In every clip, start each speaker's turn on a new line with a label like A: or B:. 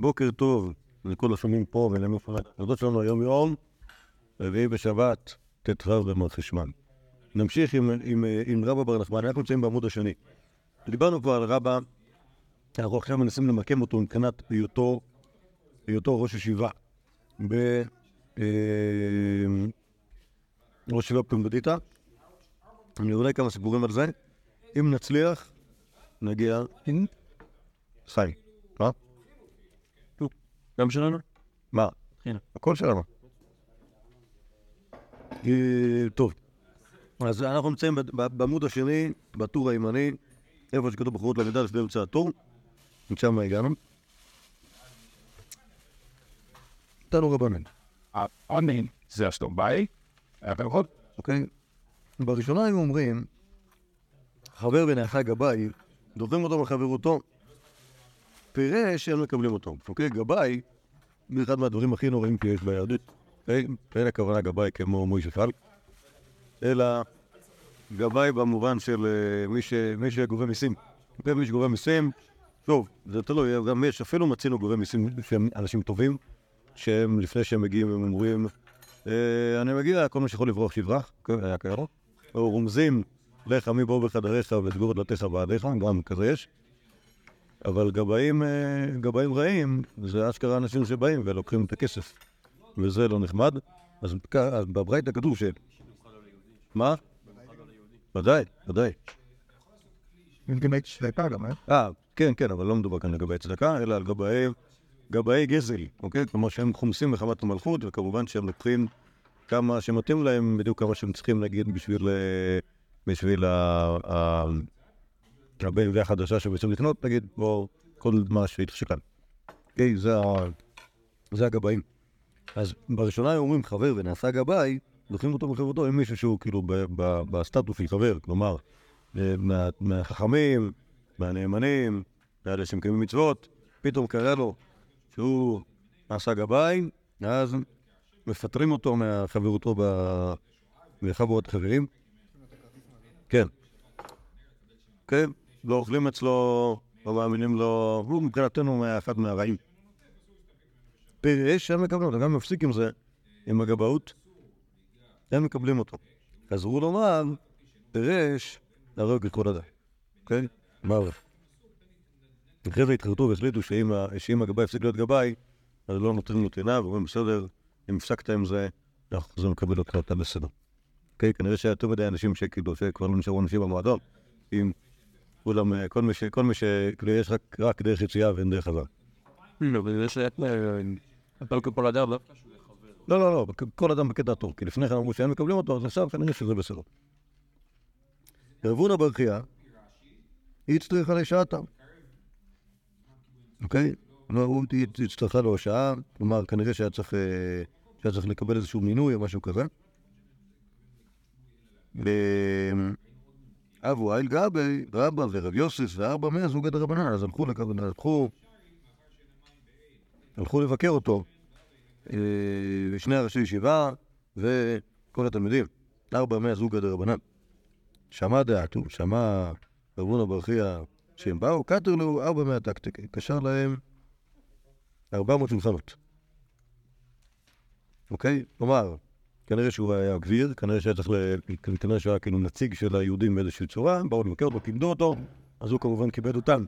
A: בוקר טוב לכל השומעים פה ולמפרט. העבודות שלנו היום יום, רביעי בשבת, ט"ו במרחשוון. נמשיך עם, עם, עם רבא בר נחמן, אנחנו נמצאים בעמוד השני. דיברנו כבר על רבא, אנחנו עכשיו מנסים למקם אותו מבחינת היותו, היותו ראש ישיבה. ב... אה, ראש ישיבה פומבדיתא. אני אולי כמה סיפורים על זה. אם נצליח, נגיע... חיים. מה?
B: גם שלנו?
A: מה?
B: הנה.
A: הכל שלנו. אה, טוב, אז אנחנו נמצאים בעמוד השני, בטור הימני, איפה שכתוב בחורות ל"א באמצע הטור, משם הגענו. איתנו רבנן,
C: Amen. Zes erbij. Hebben we goed?
A: אוקיי? בראשונה היו אומרים, חבר בנאחה גבאי, דוחים אותו מחברותו, פירש שהם מקבלים אותו. אוקיי? גבאי, זה אחד מהדברים הכי נוראים שיש ביהדות. אין הכוונה גבאי כמו מוישה פלק, אלא גבאי במובן של אה, מי. מי שגובה מיסים. מי שגובה מיסים, טוב, זה תלוי, גם יש, אפילו מצינו גובה מיסים שהם אנשים טובים, שהם, לפני שהם מגיעים, הם אומרים, אה, אני מגיע, כל מי שיכול לברוח שיברח, כן, היה כאלה. או רומזים, לך עמי בוא בחדריך וסגור דלתיך בעדיך, גם כזה יש. אבל גבאים, אה, גבאים רעים, זה אשכרה אנשים שבאים ולוקחים את הכסף. וזה לא נחמד. אז בברייתא כתוב ש... מה? ודאי, ודאי.
C: Een צדקה גם, אה?
A: אה, כן, כן, אבל לא מדובר כאן לגבי צדקה, אלא על גבאי, גבאי גזל, אוקיי? כלומר שהם חומסים מחמת המלכות, וכמובן שהם לוקחים כמה שמתאים להם, בדיוק כמה שהם צריכים להגיד בשביל, אה, בשביל ה- ה- הבן והחדשה שהם רוצים לקנות, נגיד, או כל מה שהתחשק להם. אוקיי, זה, הגבאים. אז בראשונה הם אומרים חבר ונעשה גבאי, לוקחים אותו מחברתו עם מישהו שהוא כאילו בסטטוס של חבר, כלומר, אה, מה- מהחכמים, מהנאמנים, מאלה שמקיימים מצוות, פתאום קרה לו שהוא נעשה גבאי, אז מפטרים אותו מהחברותו ב- בחבורת חברים. כן. כן, לא אוכלים אצלו, לא מאמינים לו, הוא מבחינתנו אחד מהרעים. פירש, הם מקבלים אותו, גם מפסיק עם זה, עם הגבאות, הם מקבלים אותו. חזרו לומר, פירש, להרוג את כל אדם. אוקיי? מוות. אחרי זה התחרטו והחליטו שאם הגבאי יפסיק להיות גבאי, אז לא נותנים לו טינה, ואומרים, בסדר, אם הפסקת עם זה, אנחנו חוזרים לקבל אותך, אתה בסדר. אוקיי? כנראה שהיה יותר מדי אנשים שכאילו, שכבר לא נשארו אנשים במועדון. אם כולם, אה, כל מי ש... כל מי ש... כאילו, יש רק, רק דרך יציאה ואין דרך חזרה.
B: לא, וזה שאת... אתה לא כל אדם, לא?
A: לא, לא, לא, כל אדם בקטע טוב, כי לפני כן אמרו שהם מקבלים אותו, אז עכשיו כנראה שזה בסדר. רבונה ברכיה, היא הצטריכה לשעתה. אוקיי? לא, הוא היא הצטרכה לו שעה, כלומר, כנראה שהיה צריך, אה, שהיה צריך לקבל איזשהו מינוי או משהו כזה. ואבו איל גבי, רבא ורב יוסף וארבע מאה זוג דרבנן, אז הלכו, לכ- הלכו, הלכו לבקר אותו. אה, שני הראשי ישיבה וכל התלמידים, ארבע מאה זוגא דרבנן. שמע דעתו, שמע רבונה ברכיה שהם באו, קטר לו ארבע מאה טקטיקה, קשר להם ארבע מאות שולחנות. אוקיי? כלומר, כנראה שהוא היה גביר, כנראה שהיה צריך, ל... כנראה שהוא היה כאילו נציג של היהודים באיזושהי צורה, באו לבקר אותו, כיבדו אותו, אז הוא כמובן כיבד אותם.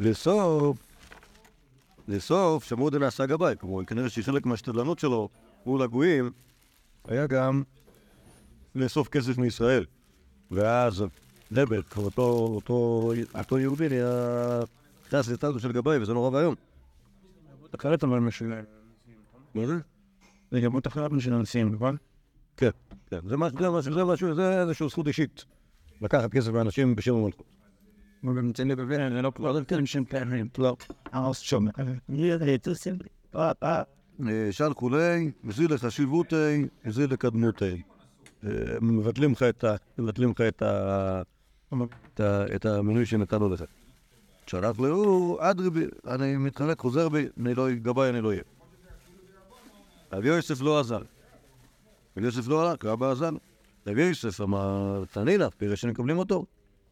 A: לסוף, לסוף, שמעו דנעשה גבאי, כלומר, כנראה שחלק מהשתדלנות שלו מול הגויים היה גם לאסוף כסף מישראל. ואז נבט, אותו, אותו, אותו יהודי נהיה נכנס לסטטוס של גבאי, וזה נורא ואיום.
B: אחרת אבל משלם.
A: מה זה?
B: זה גם עוד אחרת משל הנשיאים, נכון?
A: כן, כן, זה משהו, זה איזושהי זכות אישית. לקחת כסף מאנשים בשם המלכות.
B: וגם נמצאים לבבל, זה לא כבר כן שם פעמים. לא. ארס שום.
A: אה, של כולי, מזיל לחשיבותי, מזיל לקדמותי. אה, מבטלים לך את ה... מבטלים לך את ה... את המינוי שנתנו לך. שלח לו, אדרבי, אני מתחלק, חוזר בי, אני לא, גבאי אני לא אהיה. רבי יוסף לא עזר. רבי יוסף לא הלך, רבא עזר. רבי יוסף אמר, תנינה, פירש שמקבלים אותו.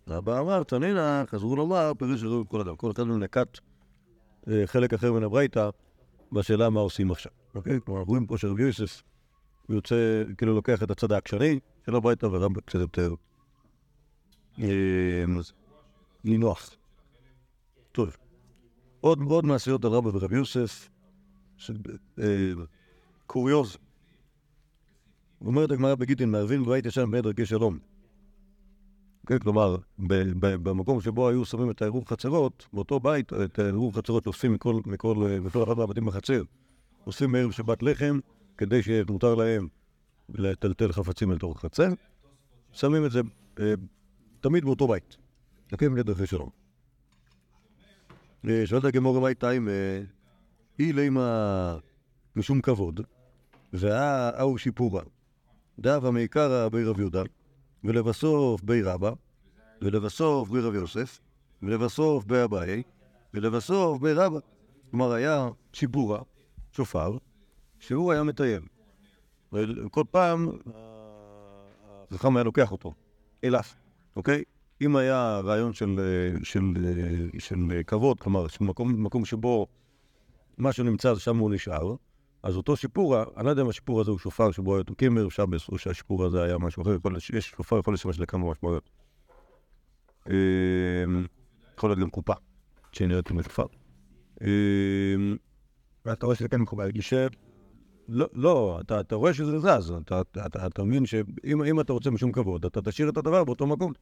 A: רבא אמר, תנינא, חזרו לומר, פירוש ראוי כל אדם. כל אחד נקט אה, חלק אחר מן הברייתא בשאלה מה עושים עכשיו. אוקיי? כלומר, אנחנו רואים פה שרבי יוסף יוצא, כאילו לוקח את הצד העקשני של הברייתא ורב קצת יותר אה, נינוח. טוב. עוד, מעשיות על רבא ורבי יוסף, אה, קוריוז. אומרת הגמרא בגיטין, מערבין בבית ישן בין דרכי שלום. כן, כלומר, במקום שבו היו שמים את העירוב חצרות, באותו בית, את העירוב חצרות שאוספים מכל, מכל, אה, מכל אחד מהבתים בחצר, אוספים בערב שבת לחם, כדי שיהיה מותר להם לטלטל חפצים אל תוך החצר, שמים את זה אה, תמיד באותו בית. נקים בין דרכי שלום. אה, שואלת הגמור מה הייתה עם אי לימה משום כבוד, והאהו שיפורה, דאבה מעיקרא בי רב יהודה, ולבסוף בי רבא, ולבסוף בי רב יוסף, ולבסוף בי אביי, ולבסוף בי רבא. כלומר, היה שיפורה, שופר, שהוא היה מטייל. וכל פעם החכם היה לוקח אותו אליו, אוקיי? אם היה רעיון של, של, אה, של כבוד, כלומר, של מקום, מקום שבו משהו נמצא, שם הוא נשאר, אז אותו שיפורה, אני לא יודע אם השיפור הזה הוא שופר שבו היה אותו קימר, שבס, או שהשיפור הזה היה משהו אחר, יש שופר יכול לשמש לכמה משמעויות. אה, יכול להיות גם קופה, שנראית כמו שופר. אה,
B: ואתה רואה שזה כן מקובל.
A: לא, לא אתה, רואה שזה זז, אתה, מבין שאם אם אתה רוצה משום כבוד, אתה תשאיר את הדבר באותו מקום.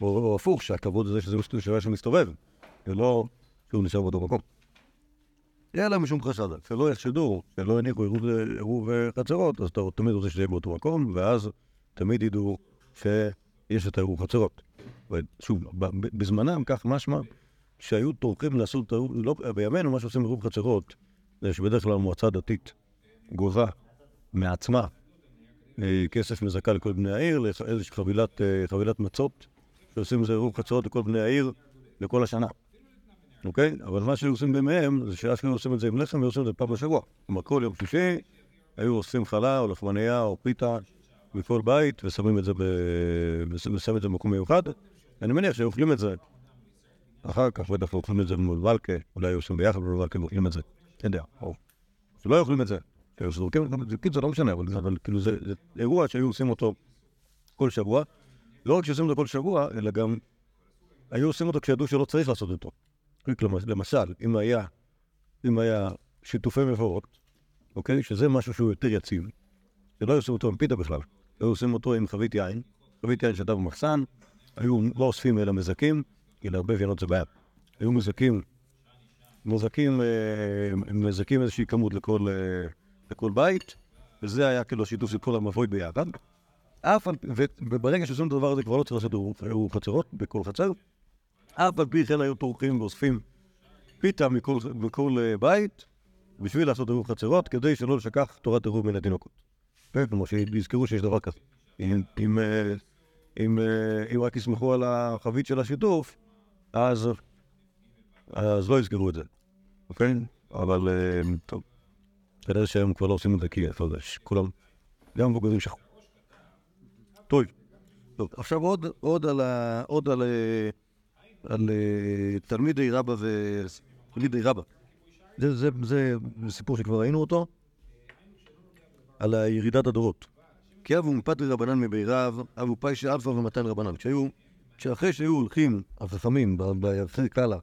A: או, הפוך, שהכבוד זה שזה שווה שמסתובב, ולא שהוא נשאר באותו מקום. יהיה להם משום חשד, שלא יחשדו, שלא יניחו עירוב- אה, חצרות, אז אתה תמיד רוצה שזה יהיה באותו מקום, ואז תמיד ידעו שיש את העירוב חצרות. ושוב, ב- ב- בזמנם, כך משמע, שהיו טורחים לעשות, עירוב- לא, בימינו מה שעושים עירוב חצרות, זה שבדרך כלל מועצה דתית גובה מעצמה אה, כסף מזכה לכל בני העיר, לאיז- איזושהי חבילת, אה, חבילת מצות, שעושים איזה עירוב חצרות לכל בני העיר לכל השנה. אוקיי? אבל מה שהיו עושים בימיהם, זה שאשכרה עושים את זה עם לחם ועושים את זה פעם בשבוע. כלומר, כל יום שישי היו אוספים חלה או לחמניה או פיתה בכל בית ושמים את זה ב... ושמים את זה במקום מיוחד. אני מניח שהיו אוכלים את זה אחר כך, בטח אוכלים את זה מול ולקה, אולי היו עושים ביחד מול ולקה ואוכלים את זה. אין יודע, או שלא היו אוכלים את זה. היו זורקים את זה, לא משנה, אבל, כאילו זה אירוע שהיו עושים אותו כל שבוע. לא רק שעושים אותו כל שבוע, אלא גם היו עושים אותו כשידעו שלא צריך לעשות אותו. למשל, אם היה, אם היה שיתופי מבואות, אוקיי? שזה משהו שהוא יותר יציב, שלא היו עושים אותו עם פיתה בכלל, היו עושים אותו עם חבית יין, חבית יין שהייתה במחסן, היו לא אוספים אלא מזקים, כי להרבה ויינות זה בעיה. היו מזקים, מזקים, אה, מזקים איזושהי כמות לכל, אה, לכל בית, וזה היה כאילו השיתוף של כל המבוי ביחד. אף על, ו- וברגע שעושים את הדבר הזה כבר לא צריך לעשות חצרות בכל חצר, אף על פי כן היו טורחים ואוספים פיתה מכל, מכל אה, בית בשביל לעשות עירוב חצרות, כדי שלא לשכח תורת עירוב מן התינוקות. כן, כלומר שיזכרו שיש דבר כזה. אה, אה, אם רק יסמכו על החבית של השיתוף, אז, אז לא יזכרו את זה, אוקיי? אבל טוב, כנראה שהם כבר לא עושים את זה כי אתה יודע, כולם, גם מבוגרים שכחו. טוב, טוב, עכשיו עוד, עוד על, ה, עוד על, על אה, תלמידי רבא ו... תלמידי רבא. זה, זה, זה סיפור שכבר ראינו אותו, על ירידת הדורות. כי אבו מפטרי רבנן מביריו, אבו פיישי אלפא ומתן רבנן. כשהיו, כשאחרי שהיו הולכים החכמים ב- בירחי כלה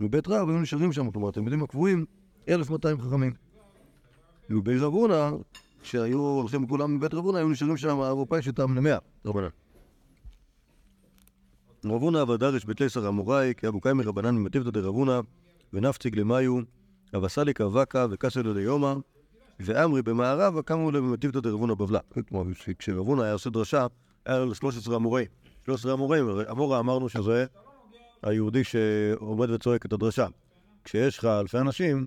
A: מבית רב, היו נשארים שם, כלומר, התלמידים הקבועים, 1,200 חכמים. ובבית רב הונא, כשהיו הולכים כולם מבית רב הונא, היו נשארים שם אבו פיישי תם למאה רבנן. רב הונא ודרש בתליסר אמוראי, כי אבו קיימי רבנן ממטיבתא דרב הונא, ונפציג למיו, אבא סליק אבקה וקסלו ליומא, ואמרי במערבה קמו להם במטיבתא דרב הונא בבלה. כלומר, כשרב הונא היה עושה דרשה, היה לו 13 אמורי. 13 אמורים, הרי אמורה אמרנו שזה היהודי שעומד וצועק את הדרשה. כשיש לך אלפי אנשים,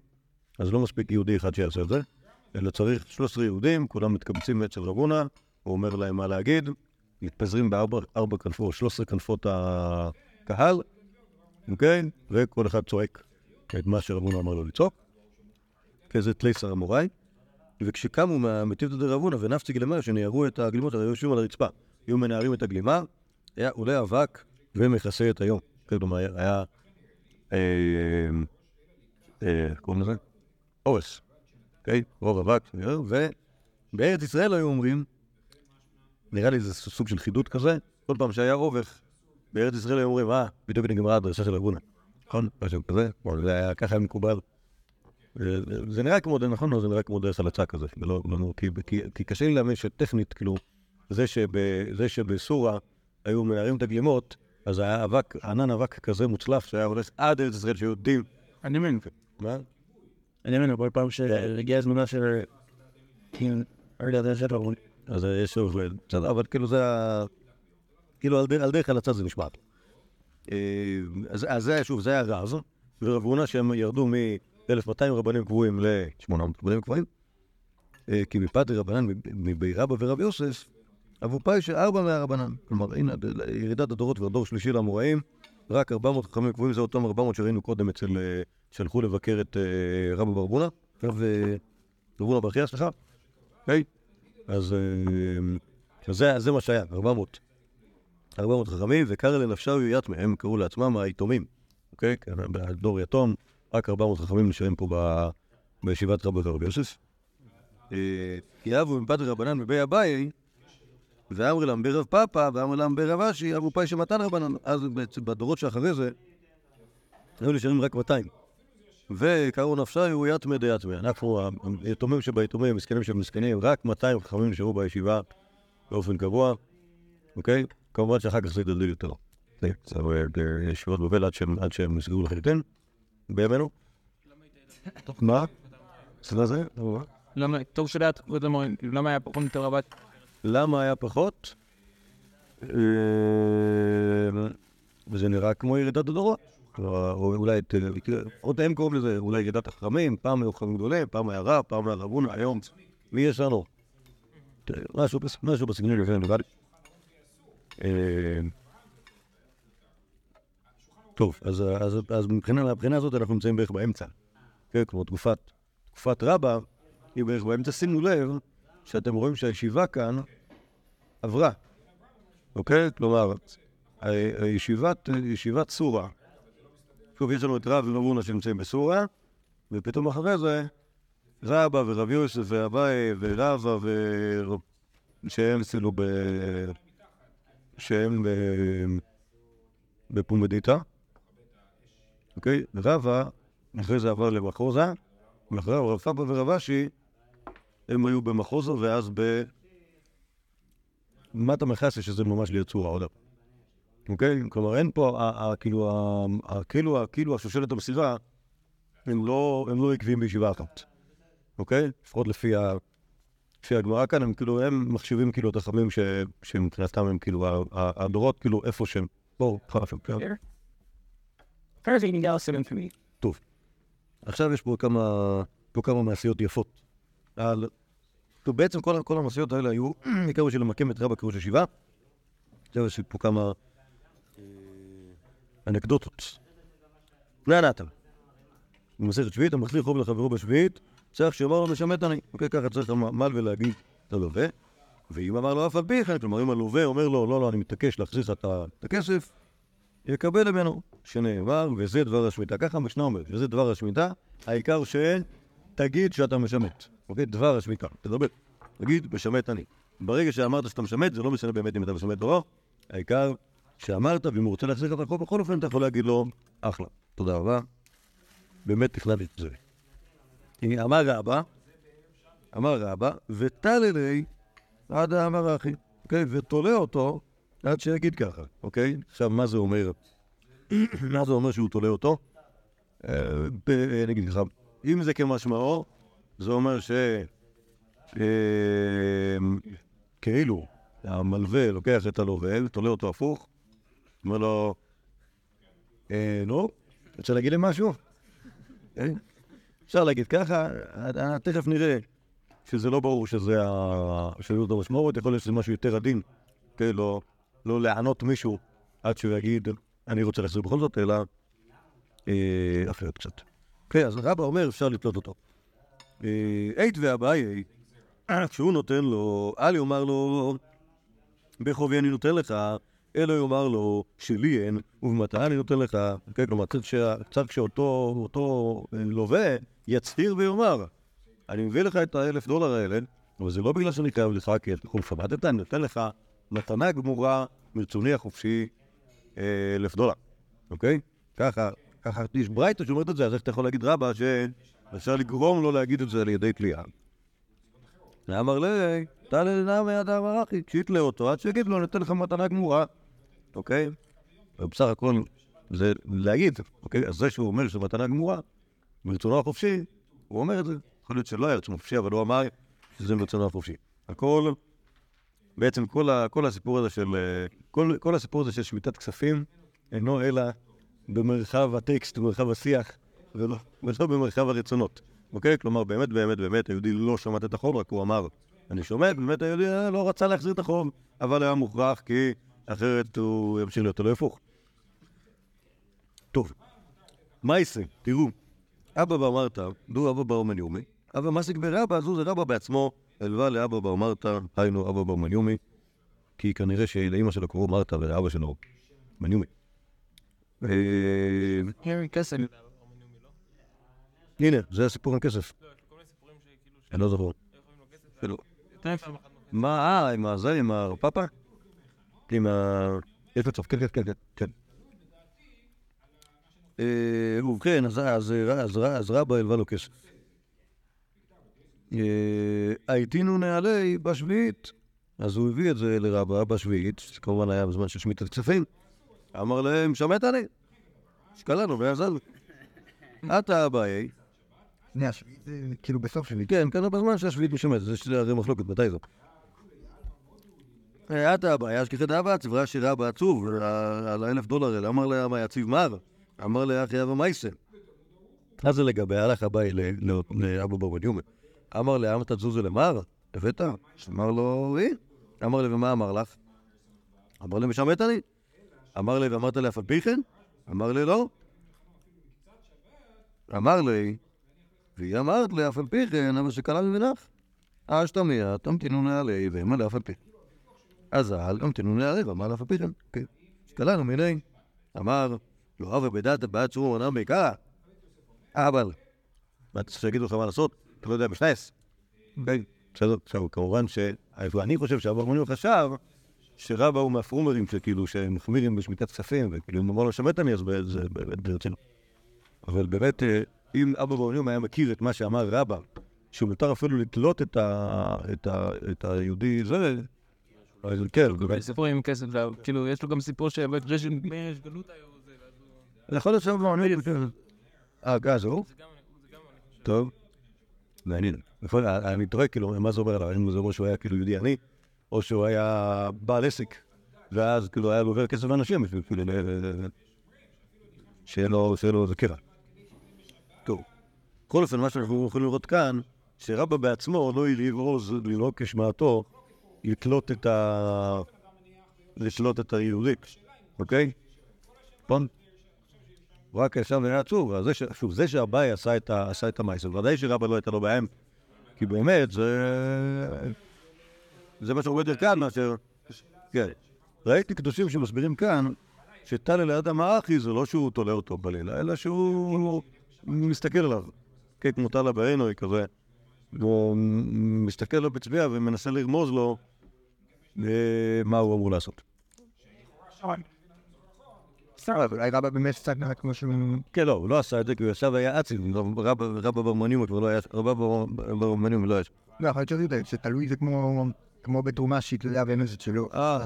A: אז לא מספיק יהודי אחד שיעשה את זה, אלא צריך 13 יהודים, כולם מתקבצים אצל רב הונא, הוא אומר להם מה להגיד, מתפזרים בארבע ארבע כנפות, 13 כנפות הקהל, אוקיי? וכל אחד צועק את מה שרב הונא אמר לו לצעוק, כאיזה תליסר אמוראי. וכשקמו מהמטיבתא דרבונה ונפצי גלימה, שנערו את הגלימות, היו יושבים על הרצפה. היו מנערים את הגלימה, היה עולה אבק ומכסה את היום. כלומר, היה... אה, אה, איך קוראים לזה? אורס. אוקיי? רוב אבק. ובארץ ישראל היו אומרים, נראה לי זה סוג של חידוד כזה, כל פעם שהיה אובך, בארץ ישראל היו אומרים, אה, בדיוק נגמרה הדרשה של רבונה. נכון? משהו כזה, זה היה ככה מקובל. זה- זה נראה כמו, נכון, לא, זה נראה כמו דרך הלצה כזה, ולא, לא, כי, כי, כי קשה לי להאמין שטכנית, כאילו, זה, שב, זה שבסורה היו מנערים את הגלימות, אז היה אבק, ענן אבק כזה מוצלף שהיה הולך עד ארץ ישראל שיודעים.
B: אני מבין.
A: מה?
B: אני מבין, כל פעם שהגיע הזמנה של...
A: אז יש שוב, אבל כאילו זה ה... כאילו על דרך, הלצה זה נשמע. אה, אז, זה שוב, זה היה רז, ורב הונא שהם ירדו מ-1200 רבנים קבועים ל-800 רבנים קבועים, אה, כי מפת רבנן, מבי רבא ורב יוסף, אבו פאי שארבע מהרבנן. כלומר, הנה, ירידת הדורות והדור שלישי לאמוראים, רק 400 חכמים קבועים, זה אותם 400 שראינו קודם אצל, אה, שהלכו לבקר את אה, רבא בר בונה, רב אה, רב הונא ברכיה, סליחה, אוקיי? אז אה, אז זה, זה מה שהיה, 400. 400 חכמים, וקרא לנפשהו יתמה, הם קראו לעצמם היתומים, אוקיי? כי בדור יתום, רק 400 חכמים נשארים פה ב, בישיבת רבי ורבי יוסף. אה, כי אבו מפת רבנן מבי אביי, ואמרי להם ברב פאפא, ואמר להם ברב אשי, אבו פאי שמתן רבנן. אז בדורות שאחרי זה, היו נשארים רק 200. וקראו נפשהו יתמה דיתמה. אנחנו, היתומים שביתומים, המסכנים שבמסכנים, רק 200 חכמים נשארו בישיבה באופן קבוע, אוקיי? כמובן שאחר כך זה ידלדל יותר. זה ישיבות בבל עד שהם- נסגרו לחלוטין, בימינו. מה? סליחה זה?
B: למה, טוב שלאט, למה היה פחות יותר רבת?
A: למה היה פחות? אה, וזה נראה כמו ירידת הדורות. או אולי, ת- עוד הם קוראים לזה, אולי ירידת החכמים, פעם היו חכמים גדולים, פעם היה רב, פעם היה רבונה, היום מי יש לנו? משהו בס- משהו בסגנון לפני נראה. אה, טוב, אז, מבחינה, הזאת אנחנו נמצאים בערך באמצע. כן, כמו תקופת, תקופת רבה היא בערך באמצע. שימו לב שאתם רואים שהישיבה כאן עברה, אוקיי? כלומר, ישיבת סורה, שוב, יש לנו את רב ורבונה שנמצאים בסורה, ופתאום אחרי זה, רבא ורב יוסף ואביי ורבא ורב... שהם כאילו ב... שהם ב... בפומדיתא, אוקיי? רבא, אחרי זה עבר למחוזה, ואחרי רב פאפה ורב אשי, הם היו במחוזה ואז ב... מטה מחסה, שזה ממש עוד פעם. אוקיי? כלומר, אין פה, כאילו, כאילו, כאילו השושלת המסירה, הם לא, הם לא עקביים בישיבה אחת, אוקיי? לפחות לפי ה... לפי הגמרא כאן, הם כאילו, הם מחשיבים כאילו את החכמים שמבחינתם הם כאילו, הדורות כאילו איפה שהם. בואו,
B: for me.
A: טוב. עכשיו יש פה כמה, פה כמה מעשיות יפות. על... טוב, בעצם כל, כל המעשיות האלה היו בעיקר בשביל למקם את רב הקירוש ישיבה. עכשיו יש פה כמה אנקדוטות. נענתם. במסכת שביעית, המחזיר חוב לחברו בשביעית, צריך שיאמר לו משמט אני. אוקיי, ככה צריך למל ולהגיד את הלווה. ואם אמר לו אף על פי כן, כלומר אם הלווה אומר לו, לא, לא, אני מתעקש להחזיר את הכסף, יקבל ממנו, שנאמר, וזה דבר השמיטה. ככה המשנה אומרת, וזה דבר השמיטה, העיקר שתגיד שאתה משמט. אוקיי? דבר השמיטה. תדבר. תגיד, משמט אני. ברגע שאמרת שאתה משמט, זה לא משנה באמת אם אתה משמט או לא, העיקר שאמרת, ואם הוא רוצה לך את החוב, בכל אופן אתה יכול להגיד לו, אחלה, תודה רבה. באמת תכננתי את זה. אמר רבא, אמר רבא, וטל אלי עד האמר אחי, אוקיי? ותולה אותו עד שיגיד ככה, אוקיי? עכשיו, מה זה אומר? מה זה אומר שהוא תולה אותו? אה, נגיד ככה, אם זה כמשמעו, זה אומר ש... אה, כאילו, המלווה לוקח את הלווה ותולה אותו הפוך, אומר לו, אה, נו, רוצה להגיד לי משהו? אה? אפשר להגיד ככה, אה, תכף נראה שזה לא ברור שזה ה- שזאת המשמעות, יכול להיות שזה משהו יותר עדין, כן, לא, לא לענות מישהו עד שהוא יגיד, אני רוצה להחזיר בכל זאת, אלא אחרת קצת. כן, אז רבא אומר, אפשר לתלות אותו. אית ואביי, כשהוא נותן לו, אל יאמר לו, בחובי אני נותן לך, אלא יאמר לו, שלי אין, ובמטרה אני נותן לך. כן, כלומר, צריך שאותו אותו, אה, לווה יצהיר ויאמר, אני מביא לך את האלף דולר האלה, אבל זה לא בגלל שאני חייב לך, כי אתה כופמת, אני נותן לך מתנה גמורה מרצוני החופשי אלף דולר, אוקיי? ככה, ככה, יש ברייתא שאומרת את זה, אז איך אתה יכול להגיד רבא שאפשר לגרום לו להגיד את זה על ידי תלייה? ואמר לי, תעלה לנעמי אדם ערכי, שיתלה אותו, עד שיגיד לו, ניתן לך מתנה גמורה, אוקיי? ובסך הכל, זה להגיד, אוקיי? אז זה שהוא אומר שזו מתנה גמורה, מרצונו החופשי, הוא אומר את זה. יכול להיות שלא היה רצונו חופשי, אבל הוא אמר שזה מרצונו החופשי. הכל, בעצם כל, ה, כל הסיפור הזה של, כל, כל הסיפור הזה של שמיטת כספים, אינו אלא במרחב הטקסט, במרחב השיח, ולא, ולא במרחב הרצונות. אוקיי? כלומר, באמת, באמת, באמת, היהודי לא שמט את החוב, רק הוא אמר, אני שומט, באמת היהודי אה, לא רצה להחזיר את החוב, אבל היה מוכרח, כי אחרת הוא ימשיך להיות תלוי הפוך. טוב, מה יעשה? תראו, אבא בר מרתא, דו אבא בר מניומי, אבא מסיק ברבא, זו זה רבא בעצמו, הלווה לאבא בר מרתא, היינו אבא בר מניומי, כי כנראה שלאמא שלו קראו מרתא ולאבא שלו מניומי. אה. הנה, זה הסיפור עם כסף. אני לא זוכר. כאילו, מה, אה, עם הזה, עם הפאפה? עם ה... יש בצוף, כן, כן, כן, ובכן, אז- רבא הלווה לו כסף. אה, הייתינו נעלי בשביעית. אז הוא הביא את זה לרבא בשביעית, כמובן היה בזמן של שמיטת כספים. אמר להם, שמעת אני? שקלנו ועזרנו. עתה אביי,
D: שנייה, זה כאילו בסוף שביעית.
A: כן, כן, בזמן שהשביעית משמטת, יש הרי מחלוקת, מתי זה? אה, עתה הבעיה, שכחת אבא, צברה שירה בעצוב, על- על האלף דולר האלה, אמר מה יציב מר? אמר לה, אחי אבא מייסה. אז זה לגבי, הלך ל- לאבא בר בן יומי. אמר לה, אמה תזוזו למר? הבאת? אמר לו, אי. אמר לי, ומה אמר לך? אמר לי, משמט אני. אמר לי, ואמרת לי, אף על פי כן? אמר לי, לא. אמר לי, והיא אמרת לי, אף על פי כן, אבל שקלה ממנך. אשתמיה, תמתינו נעלי, ואמר לאף על פי. אזל, נעלי, ואמר לאף על פי כן. שקלנו מיני. אמר, לא אבי בדעת בעד צור מנה בעיקר. אבל, מה אתה רוצה שיגידו לך מה לעשות? אתה לא יודע בשנייס. כן, בסדר. עכשיו, כמובן ש... אני חושב שאבא מוניו חשב שרבא הוא מהפרומרים שכאילו, שמחמירים בשמיטת כספים, וכאילו, אם אמר לו שמעת אני, אז זה באמת ברצינות. אבל באמת, אה, אם אבא ברונים היה מכיר את מה שאמר רבא, שהוא מותר אפילו לתלות את, היהודי זה, כן, באמת.
B: סיפור עם כסף, כאילו, יש לו גם סיפור יש גלות היו הוא...
A: יכול להיות שאבא ברונים... אה, אה, זהו? טוב. מעניין. נכון, אני תוהה, כאילו, מה זה אומר עליו? האם זה אומר שהוא היה כאילו יהודי עני, או שהוא היה בעל עסק, ואז כאילו היה גובר כסף לאנשים, בשביל כאילו, שיהיה לו שיהיה לו איזה קרע. טוב. בכל אופן, מה שאנחנו יכולים לראות כאן, שרבא בעצמו לא הרהיב עוז לנהוג כשמעתו, לתלות את ה... לתלות את היהודי, אוקיי? נכון? רק עצוב, אז זה ש- שוב, זה שאביי עשה את ה- עשה את המעשה, ודאי שרבא לא הייתה לו בעיה, כי באמת, זה... זה מה שעומד כאן מאשר... כן. ראיתי קדושים שמסבירים כאן, שטל לאדם האחי זה לא שהוא תולה אותו בלילה, אלא שהוא מסתכל עליו. כן, כמו טלה בעינוי כזה. הוא מסתכל לו בצביעה ומנסה לרמוז לו מה הוא אמור לעשות.
D: בסדר, אבל אולי רבא באמת קצת נראה כמו שהוא...
A: כן, לא, הוא לא עשה את זה כי הוא ישב והיה אציל, רבא ברמנים כבר לא היה, רבא ברמנים לא היה.
D: לא, יכול להיות שזה יודע, שתלוי זה כמו... בתרומה שהיא תלויה באמזת שלו.
A: אה.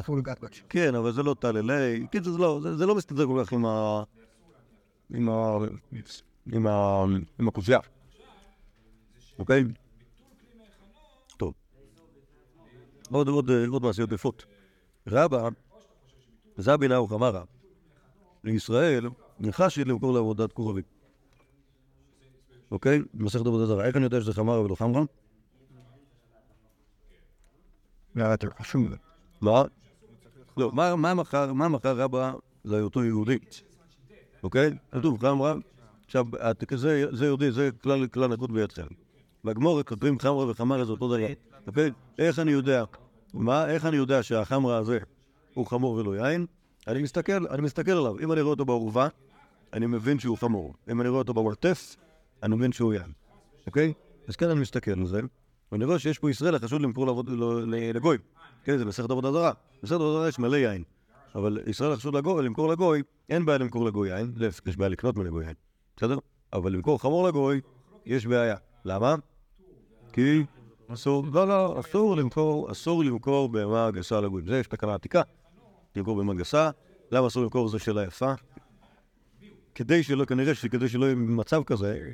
A: כן, אבל זה לא טללי, קיצור זה לא, זה, זה לא מסתדר כל כך עם ה... עם ה... עם ה... עם הקושייה. אוקיי? טוב. עוד, עוד, עוד מעשיות יפות. רבא, זבין אהו חמרה, לישראל, נחשי למכור לעבודת כוכבים. אוקיי? מסכת עבודה זרה. איך אני יודע שזה חמרה ולא חמרה?
D: זה.
A: מה? לא, מה, מה מכר, רבא להיותו יהודי? אוקיי? כתוב חמרה, עכשיו, זה, זה יהודי, זה כלל, נכות בידכם. בגמור כותבים חמרה וחמרה זה אותו דבר. אוקיי? איך אני יודע? מה, איך אני יודע שהחמרה הזה הוא חמור ולא יין? אני מסתכל, אני מסתכל עליו. אם אני רואה אותו בעורבה, אני מבין שהוא חמור. אם אני רואה אותו במרתף, אני מבין שהוא יין. אוקיי? אז כן אני מסתכל על זה, ואני רואה שיש פה ישראל החשוד למכור לעבוד- ל- ל- לגוי. כן, זה מסכת עבודה זרה. בסכת עבודה זרה יש מלא יין. אבל ישראל החשוד למכור לגוי, אין בעיה למכור לגוי יין, להפך, יש בעיה לקנות מלגוי יין. בסדר? אבל למכור חמור לגוי, יש בעיה. למה? כי אסור, לא, לא, אסור למכור, אסור למכור בהמה גסה לגויים. זה יש תקנה עתיקה, למכור בהמה גסה. למה אסור למכור? זו שאלה יפה. כדי שלא, כנראה שכדי שלא יהיה מצב כזה,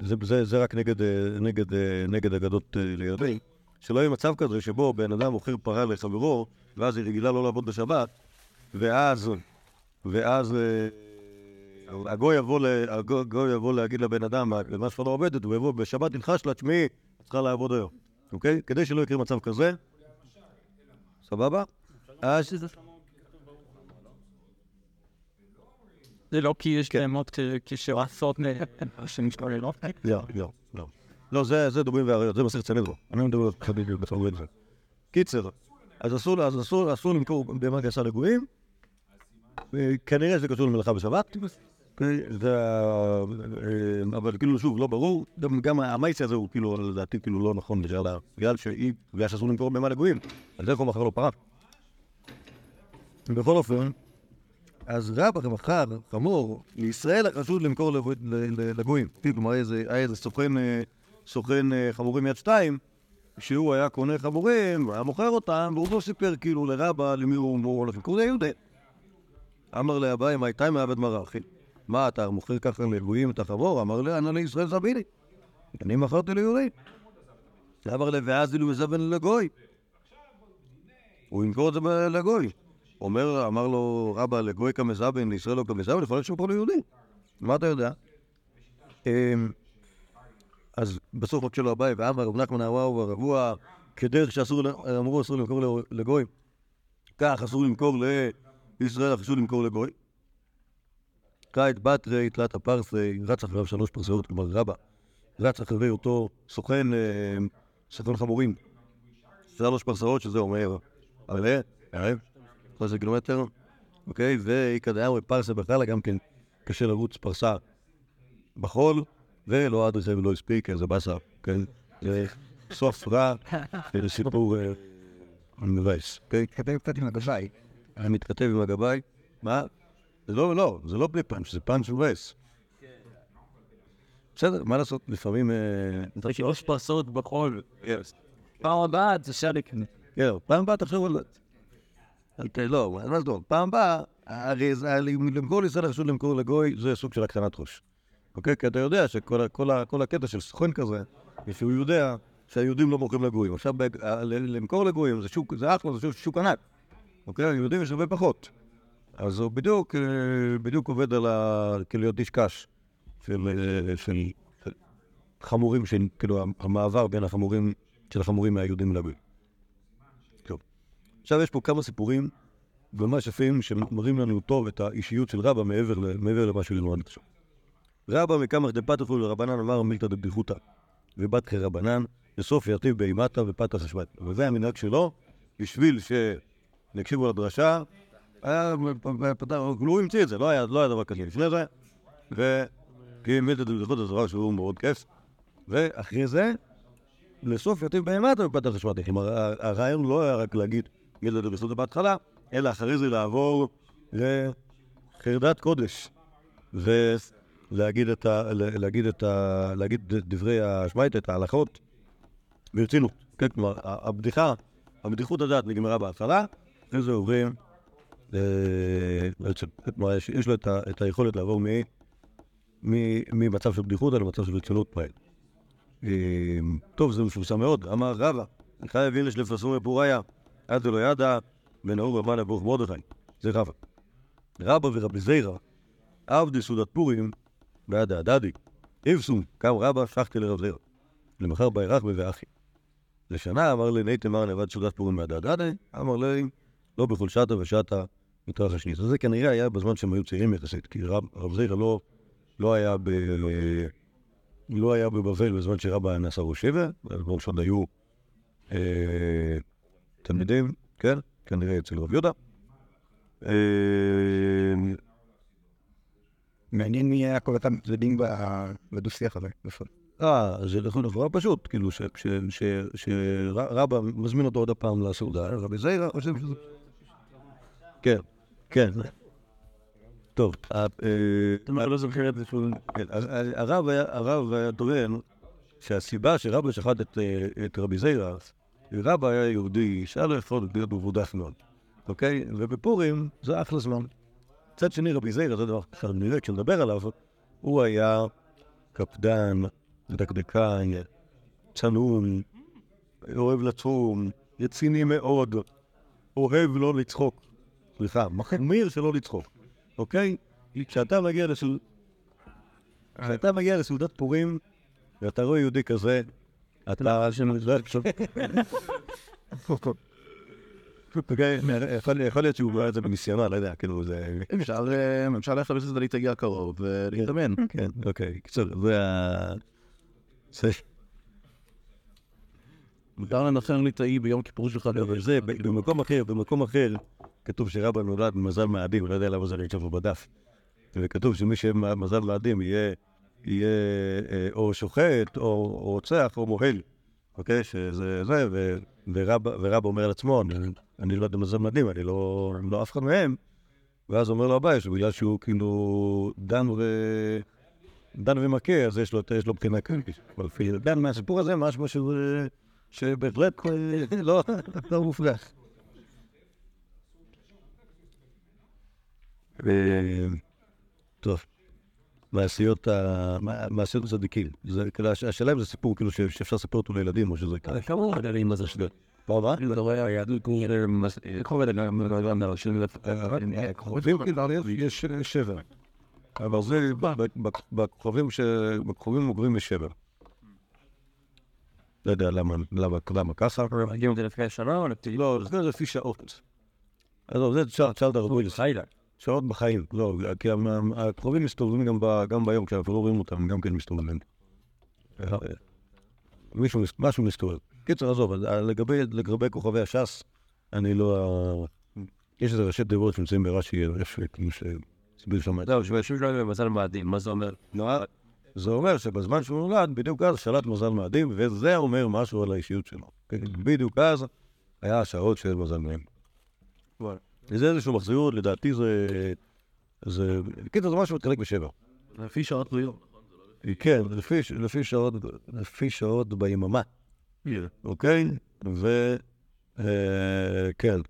A: זה, זה, זה רק נגד, נגד, נגד אגדות אה, לידי, שלא יהיה מצב כזה שבו בן אדם מוכר פרה לחברו, ואז היא רגילה לא לעבוד בשבת, ואז, ואז אה, הגוי יבוא, הגוי, יבוא להגיד לבן אדם, מה שלא עובדת, הוא יבוא בשבת ילחש לה, תשמעי, צריכה לעבוד היום, אוקיי? כדי שלא יקרה מצב כזה, סבבה?
B: זה לא כי יש. בהמות כשעושות שמשתוללות.
A: לא, לא, לא. לא, זה, דובים ואריות, זה מסכת סנדרו. אני לא מדבר על חביבי בתור זה. קיצר, אז אסור למכור בהמה גסה לגויים. אה, כנראה שזה קשור למלאכה בשבת. אה, זה, אבל כאילו, שוב, לא ברור. גם, המייסי הזה הוא כאילו, לדעתי, כאילו לא נכון בגלל, שהיא, בגלל שאסור למכור בהמה לגויים. אז איך הוא מכר לו פרה? בכל אופן, אז רבא מכר חמור לישראל החשוד למכור לגויים. כלומר, היה איזה- סוכן, אה, אה, חמורים יד שתיים, שהוא היה קונה חמורים, והיה מוכר אותם, והוא לא סיפר כאילו לרבא למי הוא הולך למכור, זה יהודי. אמר לאביי, מה איתי מעבד מרחי? מה, אתה מוכר ככה לגויים את החמור? אמר לי, אנא לישראל זביני. אני מכרתי ליהודי. אמר לי, ואז אילו מזבן לגוי. הוא ימכור את זה לגוי. אומר, אמר לו רבא לגוי כמזבן, לישראל לא כמזבן, להיות שהוא פה ליהודי. מה אתה יודע? אמ, אז בסוף עוד שלו אביי, ואמר רב נחמן הוואו הרבוע, כדרך שאסור, אמרו אסור למכור לגוי, כך אסור למכור לישראל, אסור למכור לגוי. קאית בתרי, תלת הפרסי, רץ אחריו שלוש פרסיות, כלומר רבא, רץ אחרי אותו סוכן, אה, סוכן חמורים. שלוש פרסאות, שזה אומר, עלה, ערב, 13 קילומטר, אוקיי? ואיכא דאמרי פרסה בכלל, גם כן קשה לרוץ פרסה בחול, ולא עד רחב ולא הספיק, זה באסה, כן? זה סוף רע, זה סיפור אה, מבאס, אוקיי?
D: כתב קצת עם הגשאי.
A: אני מתכתב עם הגבאי, מה? זה לא, לא, זה לא בלי פאנץ', זה פאנץ' מבאס. בסדר, מה לעשות, לפעמים... אה,
B: שלוש פרסות בחול. פעם הבאה זה שליק.
A: כן, פעם הבאה תחשוב על... על ת- לא, מה זאת אומרת? פעם הבאה, הרי זה- למכור לישראל חשוב למכור לגוי, זה סוג של הקטנת ראש. אוקיי? כי אתה יודע שכל הקטע של סוכן כזה, זה שהוא יודע שהיהודים לא מוכרים לגויים. עכשיו, למכור לגויים זה שוק, זה אחלה, זה שוק- שוק ענק. אוקיי? ליהודים יש הרבה פחות. אז הוא בדיוק, אה, בדיוק עובד על ה... כאילו להיות איש קש של, אה, של, חמורים, של, כאילו המעבר בין החמורים, של החמורים מהיהודים לגויים. טוב. עכשיו יש פה כמה סיפורים ממש יפים שמראים לנו טוב את האישיות של רבא מעבר, מעבר למה שלנו עד עכשיו. רבא מקמח דפתחו לרבנן אמר מילתא דבדיחותא ובת רבנן בסוף ירטיב באימתא ופתח השבת. וזה המנהג שלו, בשביל שנקשיבו לדרשה, פתח, הוא המציא את זה, לא לא היה דבר כזה לפני זה, וכי מילתא דבדיחותא זה דבר שהוא מאוד כיף, ואחרי זה לסוף יתיב בהמטה ופתח השמעתי. כלומר, הרעיון לא היה רק להגיד מילתא דבדיחותא בהתחלה, אלא אחרי זה לעבור לחרדת קודש. ולהגיד את ה... להגיד את ה... להגיד דברי השמייטה, את ההלכות, ברצינות. כן, כלומר, הבדיחה, הבדיחות הדעת נגמרה בהתחלה, אחרי זה עוברים... אה, בעצם, יש, לו את, היכולת לעבור ממצב של בדיחותא למצב של רצינות מהר. אה, טוב, זה מפורסם מאוד. אמר רבא, חי אבין לשלפסום בפוריה, עד דלא ידע, ונאור רבן ברוך מרדכי. זה רבא. רבא ורבי זיירא, עבדי סעודת פורים, בעד הדדי. איפסום, קם רבא, שחתי לרב זיירא. למחר בירח בבאחי. לשנה אמר לי, נייתם מר נאבד סעודת פורים בעד הדדי, אמר לי, לא בכל שעתה ושעתה מתרחש שניס. אז זה כנראה היה בזמן שהם היו צעירים יחסית, כי רב, רב זיירא לא, לא היה ב... לא היה בבבל בזמן שרבא נעשה ראש שבע, בזמן שעוד היו אה, תלמידים, כן, כנראה אצל רב יהודה. אה,
D: מעניין מי היה כל אותם צדדים בדו-שיח הזה. בסוף.
A: אה, זה נכון, נורא פשוט, כאילו, ש- ש- ש- שרבא מזמין אותו עוד הפעם לסעודה, רבי זיירה חושב שזה... כן, כן. טוב, הרב היה- טוען שהסיבה שרבא שחט את, אה, רבי זיירה, רבא היה יהודי שהיה לו יכול להיות מבודח מאוד, אוקיי? ובפורים זה אחלה זמן. מצד שני, רבי זיירה, זה דבר אחר, נראה, כשנדבר עליו, הוא היה קפדן, דקדקן, צנום, אוהב לצום, רציני מאוד, אוהב לא לצחוק. סליחה, מחמיר שלא לצחוק, אוקיי? כשאתה מגיע לסעוד... כשאתה מגיע לסעודת פורים, ואתה רואה יהודי כזה, אתה... אוקיי, יכול- להיות שהוא רואה את זה בניסיונו, לא יודע, כאילו זה...
E: אפשר אה, ללכת לבית הספר ליטאי הקרוב ולהתאמן.
A: כן, אוקיי, קיצור, זה ה...
E: מותר לנחם ליטאי ביום כיפור שלך.
A: אבל זה, ב- במקום אחר, במקום אחר, כתוב שרבא נולד במזל מאדים, לא יודע למה זה פה בדף. וכתוב שמי שמזל מאדים יהיה, יהיה אה, או שוחט, או רוצח, או מוהל. אוקיי? שזה זה, ורבא ורבא אומר על עצמו, אני, אני לא יודע מזל מאדים, אני לא, לא אף אחד מהם. ואז אומר לו אביי, שבגלל שהוא כאילו דן ו... דן ומכה, אז יש לו, יש לו בחינה כלכלית. אבל דן מהסיפור הזה, משהו. אה, שבהחלט אה, לא, לא מופרך. טוב, מעשיות ה- מעשיות הצדיקים. זה כאילו, הש- השאלה אם זה סיפור כאילו שאפשר לספר אותו לילדים, או שזה ככה.
B: כמה הוא יודעים מה זה שטויות?
A: מה, מה?
B: אתה רואה, היהדות
A: כאילו, יש אה, שבר. אבל זה ב- ב- בכוכבים עוברים משבר. לא יודע למה, ככה.
B: מגיעים את זה לפני שנה או לפני...
A: לא, זה לפי שעות. עזוב, זה צ'אר- צ'ארלד הרבוילס. שעות בחיים. לא, כי הקרובים מסתובבים גם ב- גם ביום, כשאנחנו לא רואים אותם, גם כן מסתובבים. אה, מישהו, משהו מסתובב. קיצר, עזוב, אה, לגבי לגבי כוכבי הש"ס, אני לא... יש איזה ראשי תיבות שנמצאים ברש"י, איפה כאילו שהסביר שם.
B: זהו, שבשביל לא במזל מאדים, מה זה אומר?
A: נורא. זה אומר שבזמן שהוא נולד, בדיוק אז שלט מזל מאדים, וזה אומר משהו על האישיות שלו. כן, בדיוק אז היה השעות של מזל מאדים. וזה איזשהו מחזירות, לדעתי זה... זה... קיצר, זה משהו מתחלק בשבע.
E: לפי שעות ביום.
A: כן, לפי, לפי, שעות, לפי שעות ביממה, אוקיי? ו... אה, כן,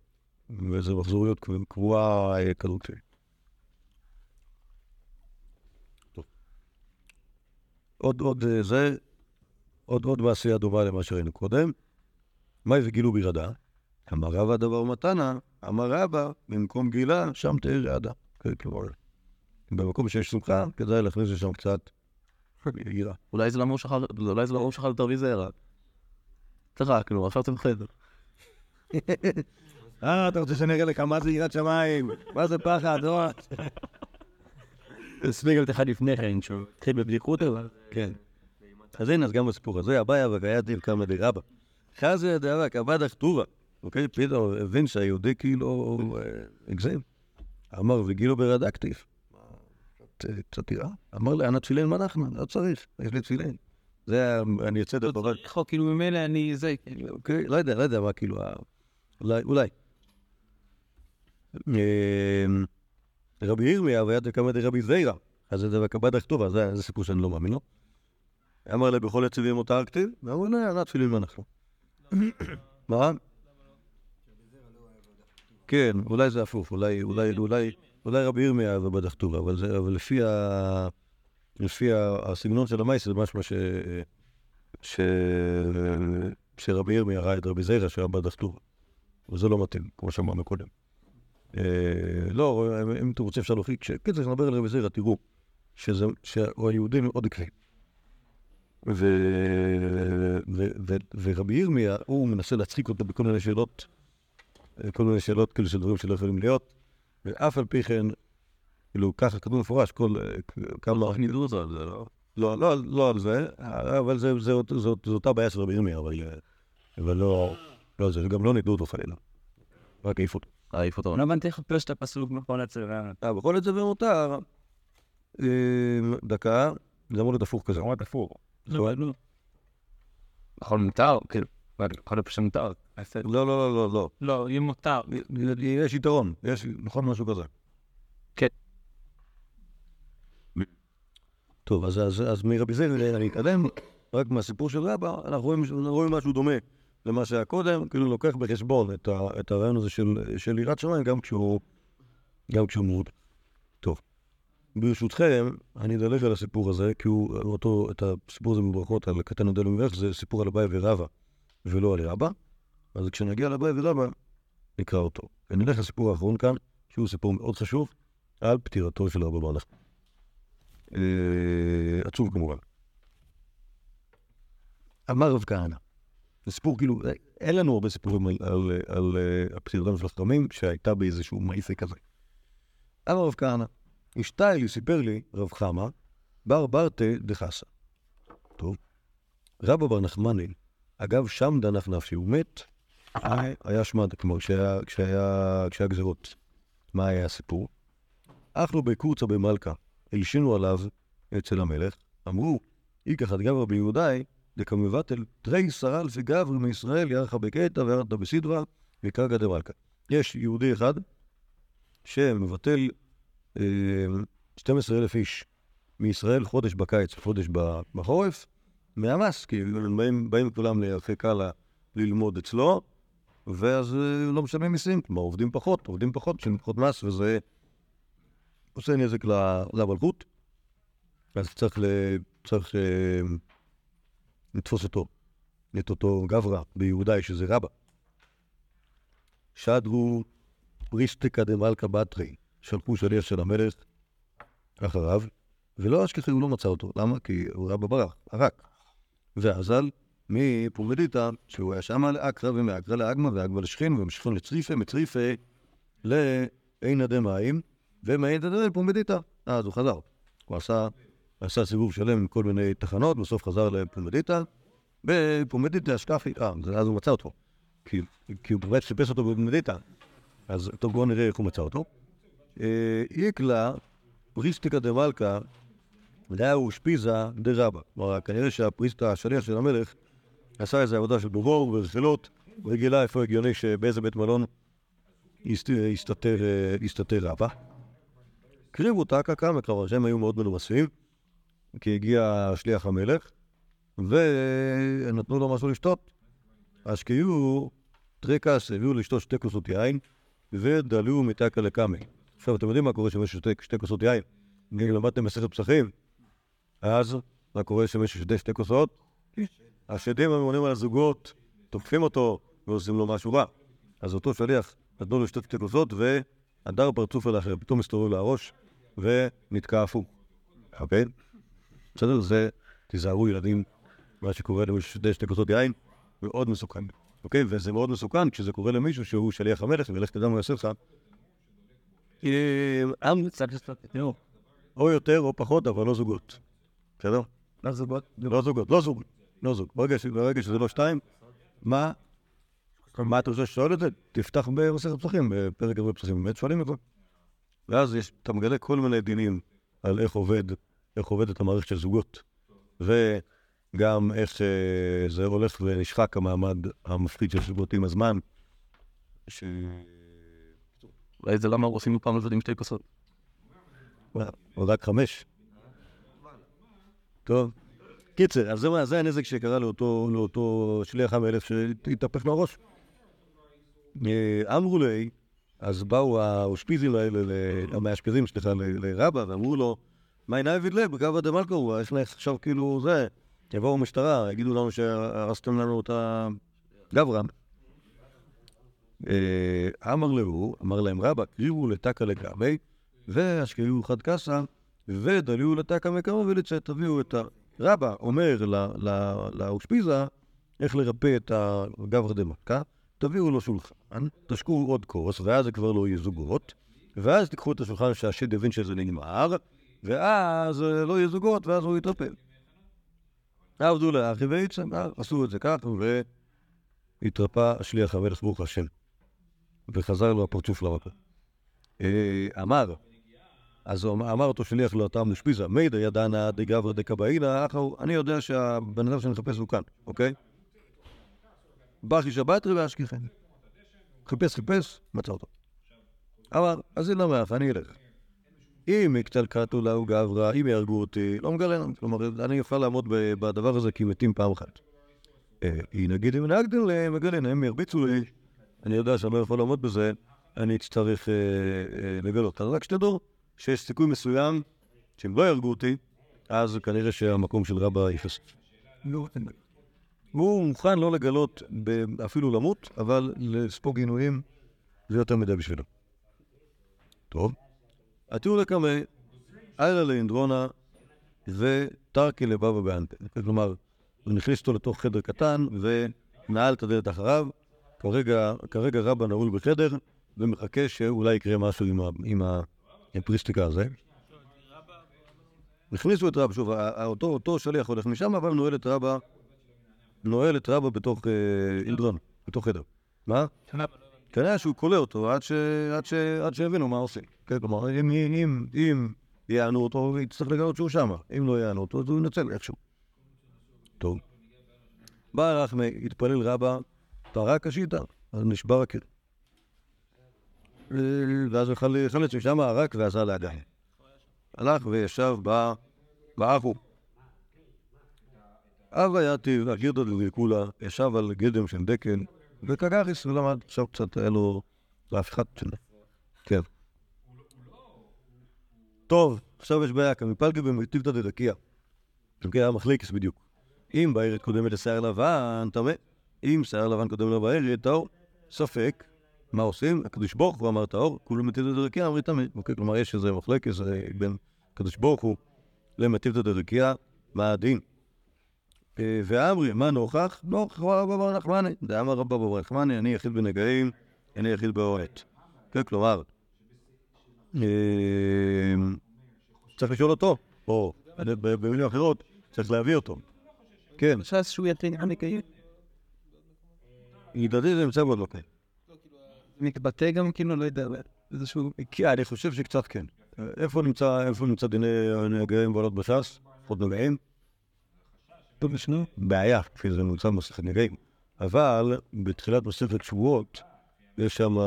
A: וזה מחזוריות קב- קבועה אה, כזאת. עוד, עוד אה, זה, עוד, עוד מעשייה דומה למה שראינו קודם. מאי וגילו בירדה, אמר רבא דבר מתנה, אמר רבא, במקום גילה, שם תהיה רעדה. כן, כלומר, במקום שיש שמחה, כדאי להכניס לשם קצת יראה.
E: אולי זה למה הוא שכח את רבי זעירה. צחקנו, עכשיו אתם חדר.
A: אה, אתה רוצה שאני אראה לך מה זה יראת שמיים? מה זה פחד? לא?
B: הספיק אחד לפני כן, שהוא התחיל בבדיחות אבל...
A: כן. אז הנה, אז גם בסיפור הזה, הבעיה והיה דין קמא דרבא. חזי דרבא כבד הכתובה. אוקיי? פתאום הבין שהיהודי כאילו אה, הגזים. אמר, וגילו ברדקטיב. קצת- קצת יראה. אמר לי, אנא תפילין מנחנו, לא צריך, יש לי תפילין. זה, אני יוצא דרך בבית.
B: חוק, כאילו ממילא אני זה...
A: אוקיי, לא יודע, לא יודע מה כאילו, ה- אולי, אולי. אמ, רבי ירמיהו היה דקמא דרבי זיירא, אז זה דבק כבד הכתובה, זה זה סיפור שאני לא מאמין לו. אמר לה, בכל יציבים מותר כתיב? ואמרו לה, ענת תפילין ואנחנו. מה? כן, אולי זה הפוך, אולי, אולי, אולי, אולי רבי ירמיהו זה בדכתובה, אבל זה, אבל לפי ה... לפי הסגנון של המייס זה משמע ש... ש... שרבי ירמיה ראה את רבי זיירה שהיה בדכתובה. וזה לא מתאים, כמו שאמרנו קודם. אה, לא, אם אתם רוצים אפשר להוכיח, כשקיצר, כשנדבר על רבי זיירה, תראו שזה- שהוא היהודי מאוד עקבי. ו- ו- ו- ורבי ירמיה, הוא מנסה להצחיק אותו בכל מיני שאלות, כל מיני שאלות כאילו של דברים שלא יכולים להיות, ואף על פי כן, כאילו, ככה כתוב מפורש, כל כמה...
E: נידו אותו על זה, לא?
A: לא, לא, לא על זה, אבל זה, זה, זה, זה, זה אותה בעיה של רבי ירמיה, אבל, אבל לא, לא זה, גם לא ניתנו אותו חלילה. רק העיפו אותו.
E: העיף אותו.
B: לא הבנתי איך פירש את הפסוק בכל הצבע.
A: אה, בכל זה ומותר, אה, דקה, זה אמור להיות הפוך כזה.
C: אמרת הפוך.
B: לא, לא.
E: נכון, מותר? כאילו, יכול להיות פשוט מותר.
A: לא, לא, לא, לא, לא.
B: לא, יהיה מותר.
A: יש יתרון, יש, נכון, משהו כזה.
E: כן.
A: טוב, אז, אז, אז מרבי זיל אני אתקדם, רק מהסיפור של רבא, אנחנו רואים, רואים משהו דומה למה שהיה קודם, כאילו לוקח בחשבון את, ה, את הרעיון הזה של, של יראת שמיים, גם כשהוא, גם כשהוא מאוד. טוב, ברשותכם, אני אדלג על הסיפור הזה, כי הוא, אותו, את הסיפור הזה בברכות על קטן הדל ומלך, זה סיפור על אביי ורבא, ולא על רבא, אז כשנגיע לאביי ורבא, נקרא אותו. ונלך לסיפור האחרון כאן, שהוא סיפור מאוד חשוב, על פטירתו של רבא בר נחמן. אה, עצוב כמובן. אמר רב כהנא, זה סיפור כאילו, אה, אין לנו הרבה סיפורים על, על, על, אה, פטירתם של החכמים, שהייתה באיזשהו מעשה כזה. אמר רב כהנא, אשתיילי סיפר לי רב חמא, בר ברטה דחסה. טוב. רבא בר נחמני, אגב, שם דנך נפשי, הוא מת, היה שמד, כמו כשהיה, גזירות. מה היה הסיפור? אכלו בקורצה במלכה, הלשינו עליו אצל המלך, אמרו, איקח את גברא ביהודאי, דקמבטל תרי שרל וגברי מישראל ירחה בקטע וירדת בסדרה וקרגא דמלכה. יש יהודי אחד שמבטל אה, 12,000 איש מישראל חודש בקיץ וחודש בחורף, מהמס, כי באים, באים כולם לירחי קאלה ללמוד אצלו, ואז אה, לא משלמים מיסים, כלומר עובדים פחות, עובדים פחות, משלמים פחות מס, וזה עושה נזק למלכות, אז צריך, ל... צריך אה, לתפוס אותו, את אותו גברא ביהודאי, שזה רבא. שדרו פריסטיקא דמלכא בתרי, שלחו שליח של המלך אחריו, ולא אשכחי, הוא לא מצא אותו. למה? כי הוא רבא ברח, ערק. ואזל מפומדיתא, שהוא היה שמה לאקרא ומאקרא לאגמא ואגמא לשכין ומשכין לצריפה, מצריפה לעינא דמים, ומעינא דמים פומדיתא. אה, אז הוא חזר. הוא עשה, עשה סיבוב שלם עם כל מיני תחנות, בסוף חזר לפומדיתא, בפומדיתא אשכחי, אה, אז הוא מצא אותו. כי, כי הוא באמת חיפש אותו בפומדיתא. אז טוב, בואו נראה איך הוא מצא אותו. אה, איקלה פריסטיקא דמלכא דאו אושפיזה דרבא. כלומר, כנראה שהפריסט השליח של המלך עשה איזו עבודה של דובור ורכילות, וגילה איפה הגיוני שבאיזה בית מלון יסתתר רבא. הקריבו תקא כמה, כלומר שהם היו מאוד מנומסים, כי הגיע שליח המלך, ונתנו לו משהו לשתות. השקיעו טרקס, הביאו לשתות שתי כוסות יין, ודלו מתקא לקמי. עכשיו, אתם יודעים מה קורה כשמישהו שותה שתי כוסות יין? אם למדתם מסכת פסחים, אז מה קורה כשמישהו שותה שתי כוסות? השדים הממונים על הזוגות תוקפים אותו ועושים לו משהו רע. אז אותו שליח נתנו לו שתי כוסות והדר פרצוף אל האחר, פתאום הסתובב לו הראש ונתקע הפוך. אוקיי? בסדר? זה, תיזהרו ילדים, מה שקורה ששותה שתי כוסות יין, מאוד מסוכן. אוקיי? וזה מאוד מסוכן כשזה קורה למישהו שהוא שליח המלך, ולך תדע מה יעשה לך.
B: תראו.
A: או יותר או פחות, אבל לא זוגות. בסדר?
B: לא זוגות.
A: לא זוגות, לא. לא זוג. ברגע, ש... ברגע שזה לא שתיים, מה? מה אתה רוצה ששואל את זה? תפתח במסכת פסחים, בפרק הרבה פסחים, באמת שואלים את זה. ואז יש, אתה מגלה כל מיני דינים על איך עובד, איך עובדת המערכת של זוגות. וגם איך אה, זה הולך ונשחק המעמד המפחיד של זוגות עם הזמן. ש...
E: אולי זה למה עושים פעם הזאת עם שתי כוסות.
A: או רק חמש. טוב. קיצר, אז זה, זה הנזק שקרה לאותו, לאותו שליח המלך שהתהפך לו הראש. אה, אמרו לי, אז באו האושפיזים האלה, המאשפזים, סליחה, לרבא, ואמרו לו, מה עיני אביד לב, דמלכו, הוא יש לך עכשיו כאילו זה, יבואו המשטרה, יגידו לנו שהרסתם לנו את הגברא. אה, אמר להו, אמר להם רבא, קריבו לתקא לגבי, והשקיעו חד קסה, ודליו לתקא מקרוב ולצאת, תביאו את ה... רבא אומר לאושפיזה איך לרפא את הגברא דמלכה, תביאו לו שולחן, תשקו עוד כוס, ואז זה כבר לא יהיה זוגות, ואז תיקחו את השולחן שהשד יבין שזה נגמר, ואז אה, לא יהיה זוגות, ואז הוא יתרפא. עבדו לאחי ויצא, עשו את זה כך, והתרפא השליח המלך ברוך השם. וחזר לו הפרצוף לרפא. אה, אמר, אז אמר- אותו שליח לאותם לשפיזה, מידא ידענה דגברא דקבאינא, אני יודע שהבן אדם שאני מחפש הוא כאן, אוקיי? בכי שבתרי ואשכיכם. חיפש, חיפש, מצא אותו. אמר, אז אין למאף, אני אלך. אם יקטלקטו לאו גברא, אם יהרגו אותי, לא לנו. כלומר, אני יכול לעמוד בדבר הזה כי מתים פעם אחת. אה, נגיד אם נהגתם להם, מגלה, הם ירביצו לי, אני יודע שאני לא יכול לעמוד בזה, אני אצטרך אה, אה, לגלות. אז רק שתדעו שיש סיכוי מסוים שאם לא יהרגו אותי, אז כנראה שהמקום של רבא ייחס.
D: לא,
A: הוא מוכן לא לגלות אפילו למות, אבל לספוג עינויים זה יותר מדי בשבילו. טוב. התיאור לקמא, איילה לאינדרונה וטרקי לבבא באנטה. כלומר, הוא נכניס אותו לתוך חדר קטן ונעל את הדלת אחריו. כרגע, כרגע רבא נעול בחדר ומחכה שאולי יקרה משהו עם, ה, עם הפריסטיקה הזה. הכניסו את רבא, שוב, אותו, אותו שליח הולך משם, אבל נועל את רבא נועל את רבא בתוך אה, אינדרון, בתוך חדר. מה? כנראה שהוא כולא אותו עד, שיבינו מה עושים. כן, כלומר, אם, אם, אם יענו אותו, הוא יצטרך לגלות שהוא שמה. אם לא יענו אותו, אז הוא ינצל איכשהו. טוב. בא רחמי, התפלל רבא, פרק השיטה, אז נשבר הקיר. ואז הוא חל- חלץ משם הרק ועשה לאדם. הלך וישב ב- באחו. אבא יתיב, הגירדא דליקולה, ישב על גדם של דקל, וקגריס ולמד, עכשיו קצת היה לו להפיכת שנה. כן. טוב, עכשיו יש בעיה, כמפלגי במטיבתא דרקיע. אוקיי, היה מחליקס בדיוק. אם בערב קודמת לשיער לבן, טמא. אם שיער לבן קודם לו בערב, טהור. ספק, מה עושים? הקדוש ברוך הוא אמר טהור, כולו מטיבתא דרקיע, אמרי טמא. אוקיי, כלומר, יש איזה מחלקס אה, בין הקדוש ברוך הוא למטיבתא דרקיע, מה הדין? אה, ואמרי, מה נוכח? נוכח רבא בר נחמני. דאמר רבא בר נחמני, אני יחיד בנגעים, אני יחיד באוהט. כן, כלומר, אה, צריך לשאול אותו, או במילים אחרות, צריך להביא אותו. כן,
B: חשש שהוא יתן הנקיים.
A: לדעתי זה נמצא בעוד מקום.
B: מתבטא גם כאילו, לא יודע, איזשהו...
A: כן, אני חושב שקצת כן. אה, איפה נמצא, איפה נמצא דיני נגעים ועולות בש"ס? עוד נגעים?
B: טוב לשנו.
A: בעיה, כפי זה נמצא במסכת נגעים. אבל בתחילת מסכת שבועות, יש שם,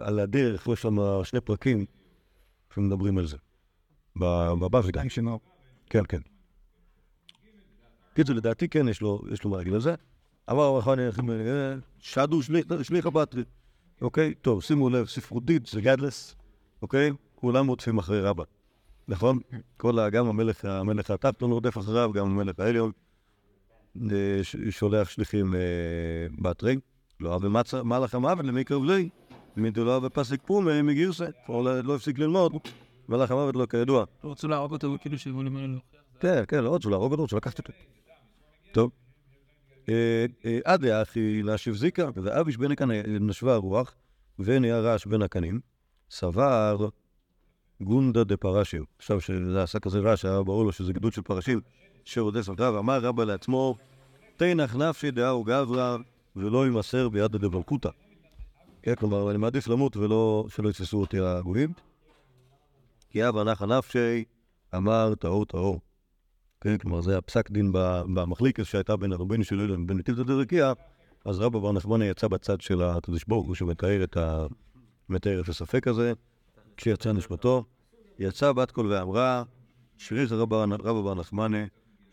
A: על הדרך, יש שם שני פרקים שמדברים על זה. ב- בבבלי. כן, כן. קיצור, לדעתי כן יש לו, מה להגיד על זה. אמר הרחמני, שדו שליח- שליחא בתרי. אוקיי? טוב, שימו לב, ספרותית זה גדלס, אוקיי? כולם רודפים אחרי רבא. נכון? כל. גם המלך, המלך התחתון רודף אחריו, גם המלך העליון אה, שולח שליחים אה, בתרי. לא אהב מצה, מה לכם עוול למי קרב לי? מי דלא אהב פסק פומה מגירסה. הוא לא לא הפסיק ללמוד, והלך המוות לו כידוע.
B: לא רצו להרוג אותו, כאילו שיבואו למעלה.
A: כן, כן, לא רצו להרוג אותו, רצו לקחת אותו. טוב. אה, אה, עד לאחי להשיב זיקה, ואביש בן הקנה נשבה הרוח, ונהיה רעש בין הקנים, סבר גונדה דה פרשים. עכשיו, שזה עשה כזה רעש, היה ברור לו שזה גדוד של פרשים, שרודס אותה, ואמר רבא לעצמו, תנח נפשי דאו גברא, ולא יימסר ביד דבלקותא. כן, כלומר, אני מעדיף למות ולא, שלא יתפסו אותי הגויים. כי אבא נחה נפשי, אמר טהור טהור. כן, כלומר, זה הפסק דין במחליקס שהייתה בין הרבנו של אילן ובין נתיב דרקיע, אז רבא בר נחמני יצא בצד של הקדוש ברוך הוא שמתאר את, הספק הזה, כשיצא נשמתו, יצא בת קול ואמרה, שריך רבא רבא בר נחמני,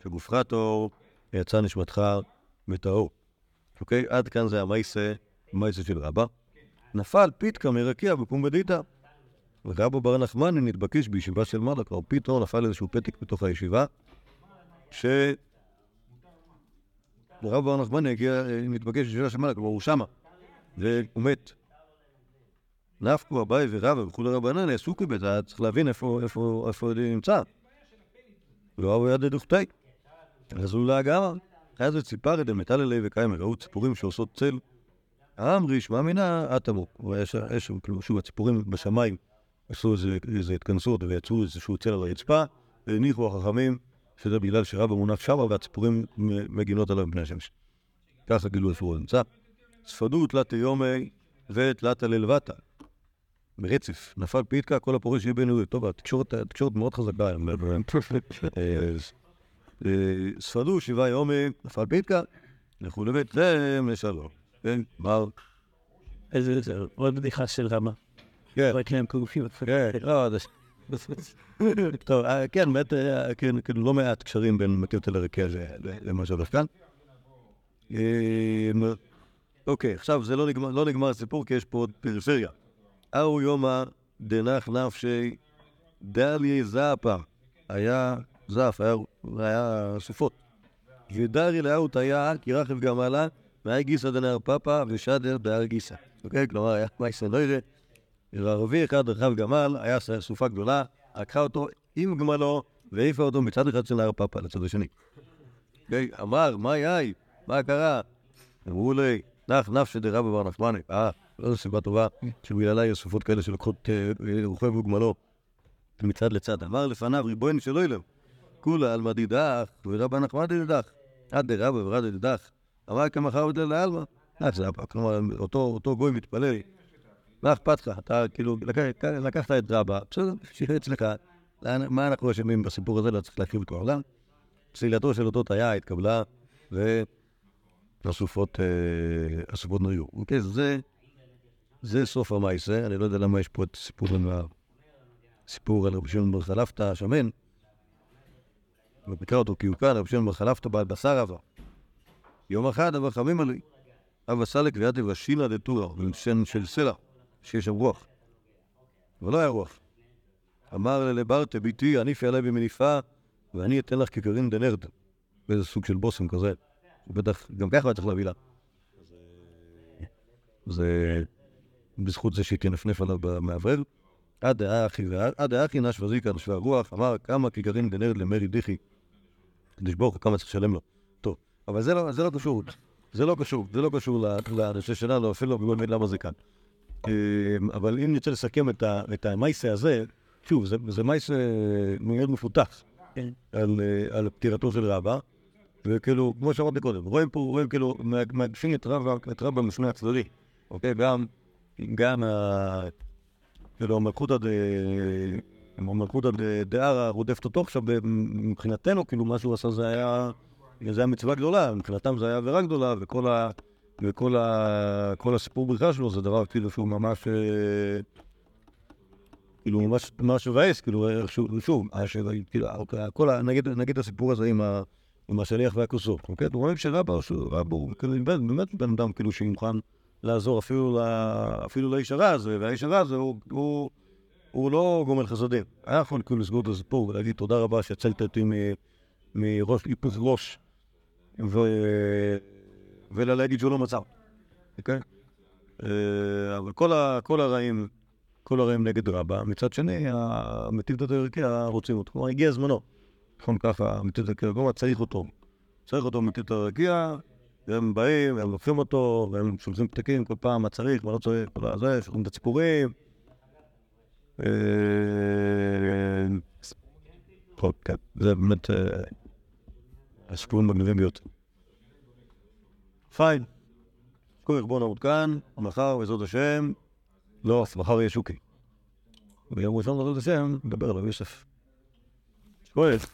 A: שגופך טהור, יצא נשמתך מטהור. אוקיי? עד כאן זה המייסה, המייסה של רבא. נפל פיתקא מרקיע בפומבדיתא. ורבא בר נחמני נתבקש בישיבה של מעלה, כבר פתאום נפל איזשהו פתק בתוך הישיבה, ש... רבא בר נחמני הגיע, נתבקש בישיבה של מעלה, כלומר הוא שמה, והוא מת. נפקו אביי ורבא וכולי רבנן עסוקי בזה, היה צריך להבין איפה, הוא נמצא. לא אבו יד דוכתי. אז הוא לאגמה. היה זה ציפרי דמטללי וקיימא, ראו ציפורים שעושות צל. אמרי שמע מינה אטמו. יש שם, כאילו, שוב, הציפורים בשמיים עשו איזה, התכנסות ויצאו איזשהו צל על הרצפה, והניחו החכמים שזה בגלל שרבא מונח שמה והציפורים מגינות עליו מפני השמש. ככה גילו איפה הוא נמצא. ספדו תלת יומי ותלת ללבטה. ברצף, נפל פיתקה, כל הפורש שיהיה בין יהודי. טוב, התקשורת מאוד חזקה. אה, אה, ספדו שבעה יומי, נפל פיתקה, לכו לביתכם לשלום. כן, מר.
B: איזה, זה עוד בדיחה של רמה.
A: כן. כן, לא, זה... טוב, אה, כן, באמת, אה, כן, כאילו לא מעט קשרים בין מטיב תל הרקיע ל- ל- למה שהולך כאן. אה, אוקיי, עכשיו זה לא לא נגמר הסיפור כי יש פה עוד פריפריה. אהו יומא דנח נפשי דליה זאפה. היה זף, היה, היה סופות. ודרי לאהו תיה כי רכב גמלה, מאי גיסא דנהר פאפה ושדר בהר גיסא. אוקיי? כלומר, היה מייסא נוירה. וערבי אחד רכב גמל, היה סופה גדולה, לקחה אותו עם גמלו והעיפה אותו מצד אחד של נהר פאפה לצד השני. אוקיי? אמר, מה יאי? מה קרה? אמרו לי, נח נפשי דרבא בר נחמני. אה, לא זו סיבה טובה, שבגללה יש סופות כאלה שלוקחות אה, רוכב וגמלו מצד לצד. אמר לפניו, ריבונו של אילם, כולה על מדידך ורבא נחמני דידך. עד דרבא ורבא דידך. אמר כמחר ודל לעלמא. אה, כלומר, אותו גוי מתפלל. מה אכפת לך? אתה כאילו, לקח- לקחת את רבא, בסדר, שיהיה אצלך. מה אנחנו אשמים בסיפור הזה? לא צריך להקריב את כל העולם. פסילתו של אותו תיה התקבלה, והסופות אה, הסופות נריו. אוקיי, זה, זה סוף המעשה. אני לא יודע למה יש פה את סיפור על ה- סיפור על רבי שמעון בר חלפתא השמן. ובקרא אותו כי הוא כאן, רבי שמעון בר חלפתא בעל בשר עבר. יום אחד אבא חמים עלי. אבא סלק ויד רשינא דתורא, בלשון של סלע, שיש שם רוח. אבל לא היה רוח. אמר לברטה, ביתי, הניפי עליי במניפה, ואני אתן לך כקרין דנרד. באיזה סוג של בושם כזה. בטח, גם ככה היה צריך להביא לה. זה בזכות זה שהיא תנפנף עליו במאוורר. עד האחי, נש וזיקה נשווה הרוח, אמר כמה כקרין דנרד למרי דיחי. הקדוש ברוך הוא כמה צריך לשלם לו. טוב, אבל זה לא, לא קשור. זה לא קשור, זה לא קשור לנושא שלנו, אפילו לא מבין למה זה כאן. אה, אבל אם נרצה לסכם את, המייסה הזה, שוב, זה, זה מייסה מאוד מפותח
B: כן.
A: על, אה, על פטירתו של רבא, וכאילו, כמו שאמרתי קודם, רואים פה, רואים כאילו, מעגשים את רבא, משני הצדדים, אוקיי? גם, גם. כאילו, המלכותא ד... המלכותא ד- דערא רודפת אותו עכשיו, מבחינתנו, כאילו, מה שהוא עשה זה היה, זה היה מצווה גדולה, מבחינתם זה היה עבירה גדולה, וכל ה... וכל ה... כל הסיפור בריחה שלו זה דבר כאילו שהוא ממש... אה, כאילו ממש ממש מבאס, כאילו שוב, שוב, כאילו, כל ה... נגיד, נגיד הסיפור הזה עם, ה... עם השליח והכוסות, אוקיי? אתם רואים שרבא, רבא הוא כאילו באמת, באמת בן אדם כאילו שמוכן לעזור אפילו, ל... אפילו לאיש הרע הזה, והאיש הרע הזה הוא, הוא, הוא לא גומל חסדים. היה יכול כאילו לסגור את הסיפור ולהגיד תודה רבה שהצלת אותי. מראש, היפוך ראש, ו... ולא להגיד שהוא לא מצא. אוקיי? אה, אבל כל, הרעים, כל הרעים נגד רבא, מצד שני, המטיב דת הרקיע רוצים אותו. כלומר, הגיע זמנו. נכון ככה, המטיב דת הרקיע, כלומר, צריך אותו. צריך אותו מטיב דת הרקיע, והם באים, והם לוקחים אותו, והם שולחים פתקים כל פעם, מה צריך, מה לא צריך, כל הזה, שולחים את הציפורים. אה, כן, זה באמת אה, הסיפורים מגניבים ביותר. פיין. בוא נעמוד כאן, מחר בעזרת השם, לא, מחר יהיה שוקי. ביום ראשון בעזרת השם, נדבר עליו יוסף. כואב.